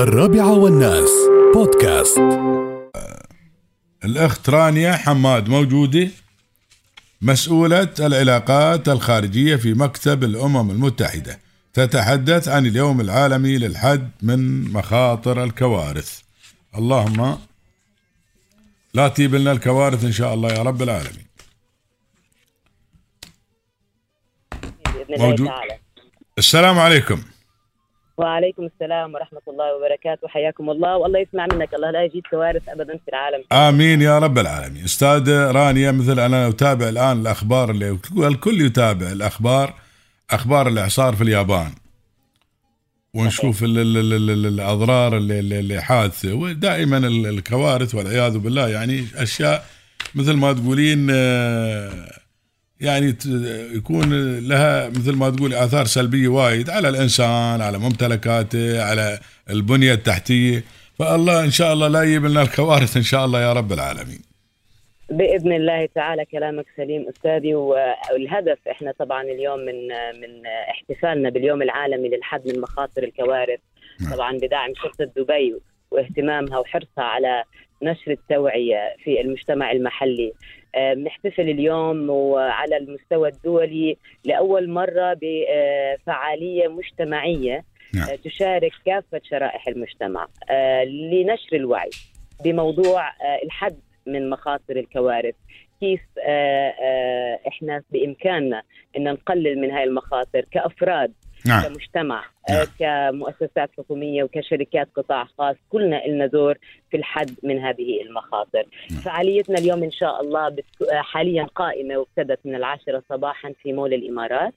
الرابعة والناس. بودكاست. الأخت رانيا حماد موجودة مسؤولة العلاقات الخارجية في مكتب الأمم المتحدة. تتحدث عن اليوم العالمي للحد من مخاطر الكوارث. اللهم لا تجيب لنا الكوارث إن شاء الله يا رب العالمين. بإذن الله موجود. تعالى. السلام عليكم. وعليكم السلام ورحمة الله وبركاته. حياكم الله. والله يسمع منك. الله لا يجيب كوارث ابدا في العالم. آمين يا رب العالمين. أستاذ رانيا مثل أنا أتابع الآن الأخبار اللي الكل يتابع الأخبار أخبار الإعصار في اليابان. ونشوف ال ال ال ال ال الأضرار اللي, اللي, اللي حادثة. ودائما ال- الكوارث والعياذ بالله. يعني أشياء مثل ما تقولين آه، يعني يكون لها مثل ما تقول آثار سلبية وايد على الإنسان على ممتلكاته على البنية التحتية. فالله إن شاء الله لا يجيب لنا الكوارث إن شاء الله يا رب العالمين. بإذن الله تعالى كلامك سليم أستاذي والهدف إحنا طبعا اليوم من من احتفالنا باليوم العالمي للحد من مخاطر الكوارث. نعم. طبعا بدعم شرطة دبي واهتمامها وحرصها على نشر التوعية في المجتمع المحلي آه، بنحتفل اليوم وعلى المستوى الدولي لأول مرة بفعالية مجتمعية نعم. آه، تشارك كافة شرائح المجتمع آه، لنشر الوعي بموضوع الحد من مخاطر الكوارث كيف إحنا بإمكاننا إن نقلل من هاي المخاطر كأفراد نعم كمجتمع نعم. آه، كمؤسسات حكومية وكشركات قطاع خاص كلنا لنا دور في الحد من هذه المخاطر نعم. فعاليتنا اليوم إن شاء الله آه، حاليا قائمة وابتدت من العاشرة صباحا في مول الإمارات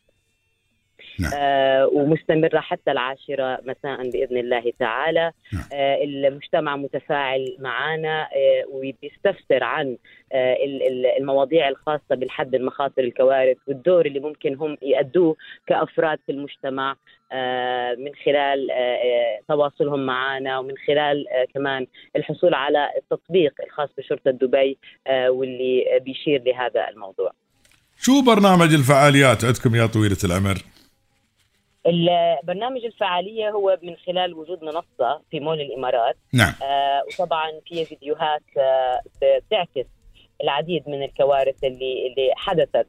نعم. آه ومستمرة حتى العاشرة مساء بإذن الله تعالى نعم. آه المجتمع متفاعل معنا آه وبيستفسر عن آه ال- ال- المواضيع الخاصة بالحد من مخاطر الكوارث والدور اللي ممكن هم يأدوه كأفراد في المجتمع آه من خلال آه تواصلهم معنا ومن خلال آه كمان الحصول على التطبيق الخاص بشرطة دبي آه واللي بيشير لهذا الموضوع. شو برنامج الفعاليات عندكم يا طويلة العمر البرنامج الفعالية هو من خلال وجود منصة في مول الإمارات. نعم. آه وطبعا فيها فيديوهات آه بتعكس العديد من الكوارث اللي اللي حدثت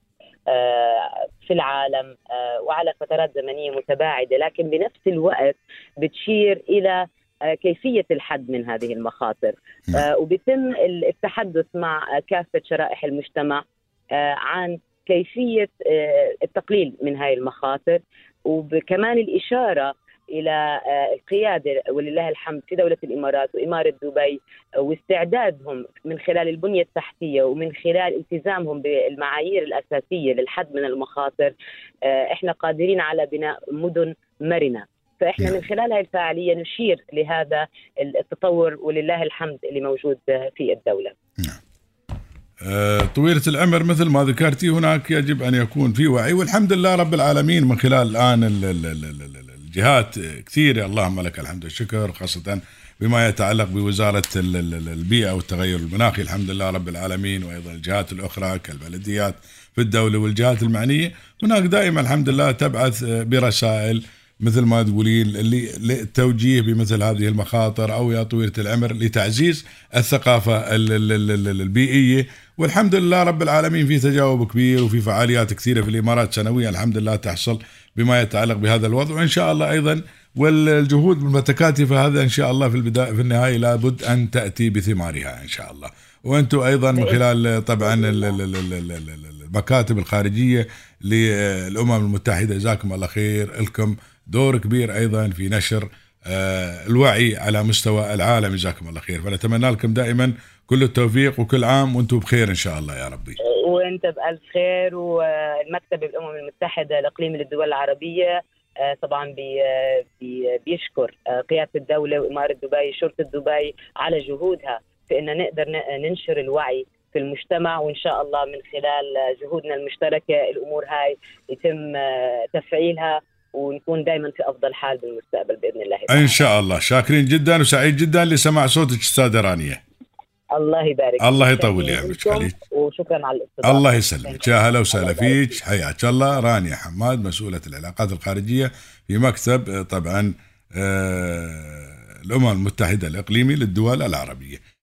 آه في العالم آه وعلى فترات زمنية متباعدة. لكن بنفس الوقت بتشير إلى آه، كيفية الحد من هذه المخاطر. نعم. آه وبيتم التحدث مع كافة شرائح المجتمع آه عن كيفية آه التقليل من هذه المخاطر وكمان الإشارة إلى آه، القيادة ولله الحمد في دولة الإمارات وإمارة دبي واستعدادهم من خلال البنية التحتية ومن خلال التزامهم بالمعايير الأساسية للحد من المخاطر آه، إحنا قادرين على بناء مدن مرنة فإحنا. من خلال هذه الفعالية نشير لهذا التطور ولله الحمد اللي موجود في الدولة. طويلة العمر مثل ما ذكرتي هناك يجب أن يكون في وعي والحمد لله رب العالمين من خلال الآن ال- ال- ال- ال- ال- الجهات كثيرة. اللهم لك الحمد والشكر خاصة بما يتعلق بوزارة ال- ال- ال- البيئة والتغير المناخي. الحمد لله رب العالمين وأيضا الجهات الأخرى كالبلديات في الدولة والجهات المعنية. هناك دائما الحمد لله تبعث آه، برسائل مثل ما تقولين اللي للتوجيه بمثل هذه المخاطر أو يا طويله العمر لتعزيز الثقافه ال- ال- ال- ال- البيئيه والحمد لله رب العالمين في تجاوب كبير وفي فعاليات كثيره في الامارات سنويا الحمد لله تحصل بما يتعلق بهذا الوضع وان شاء الله أيضا والجهود المتكاتفه هذا ان شاء الله في البدايه في النهايه لابد ان تاتي بثمارها ان شاء الله وأنتم أيضا من خلال طبعا ال- ال- ال- ال- ال- ال- المكاتب الخارجيه للامم المتحده جزاكم الله خير لكم دور كبير أيضا في نشر آه، الوعي على مستوى العالم. جزاكم الله خير. فنتمنى لكم دائما كل التوفيق وكل عام وأنتم بخير إن شاء الله يا ربي. وأنت بألف خير. والمكتب الأمم المتحدة الاقليمي للدول العربية آه، طبعا بي بي بيشكر آه، قيادة الدولة وإمارة دبي شرطة دبي على جهودها في إن نقدر ننشر الوعي في المجتمع. وإن شاء الله من خلال جهودنا المشتركة الأمور هاي يتم آه، تفعيلها. ونكون دائما في أفضل حال بالمستقبل بإذن الله. تعالى. إن شاء الله. شاكرين جدا وسعيد جدا لسماع صوتك استاذه رانية. الله يبارك. الله. يطول عمرك عليك. وشكرا على الاستضافة. الله يسلمك. يا هلا وسهلا فيك. حياك الله. رانيا حماد مسؤولة العلاقات الخارجية في مكتب طبعا آه، الأمم المتحدة الإقليمي للدول العربية.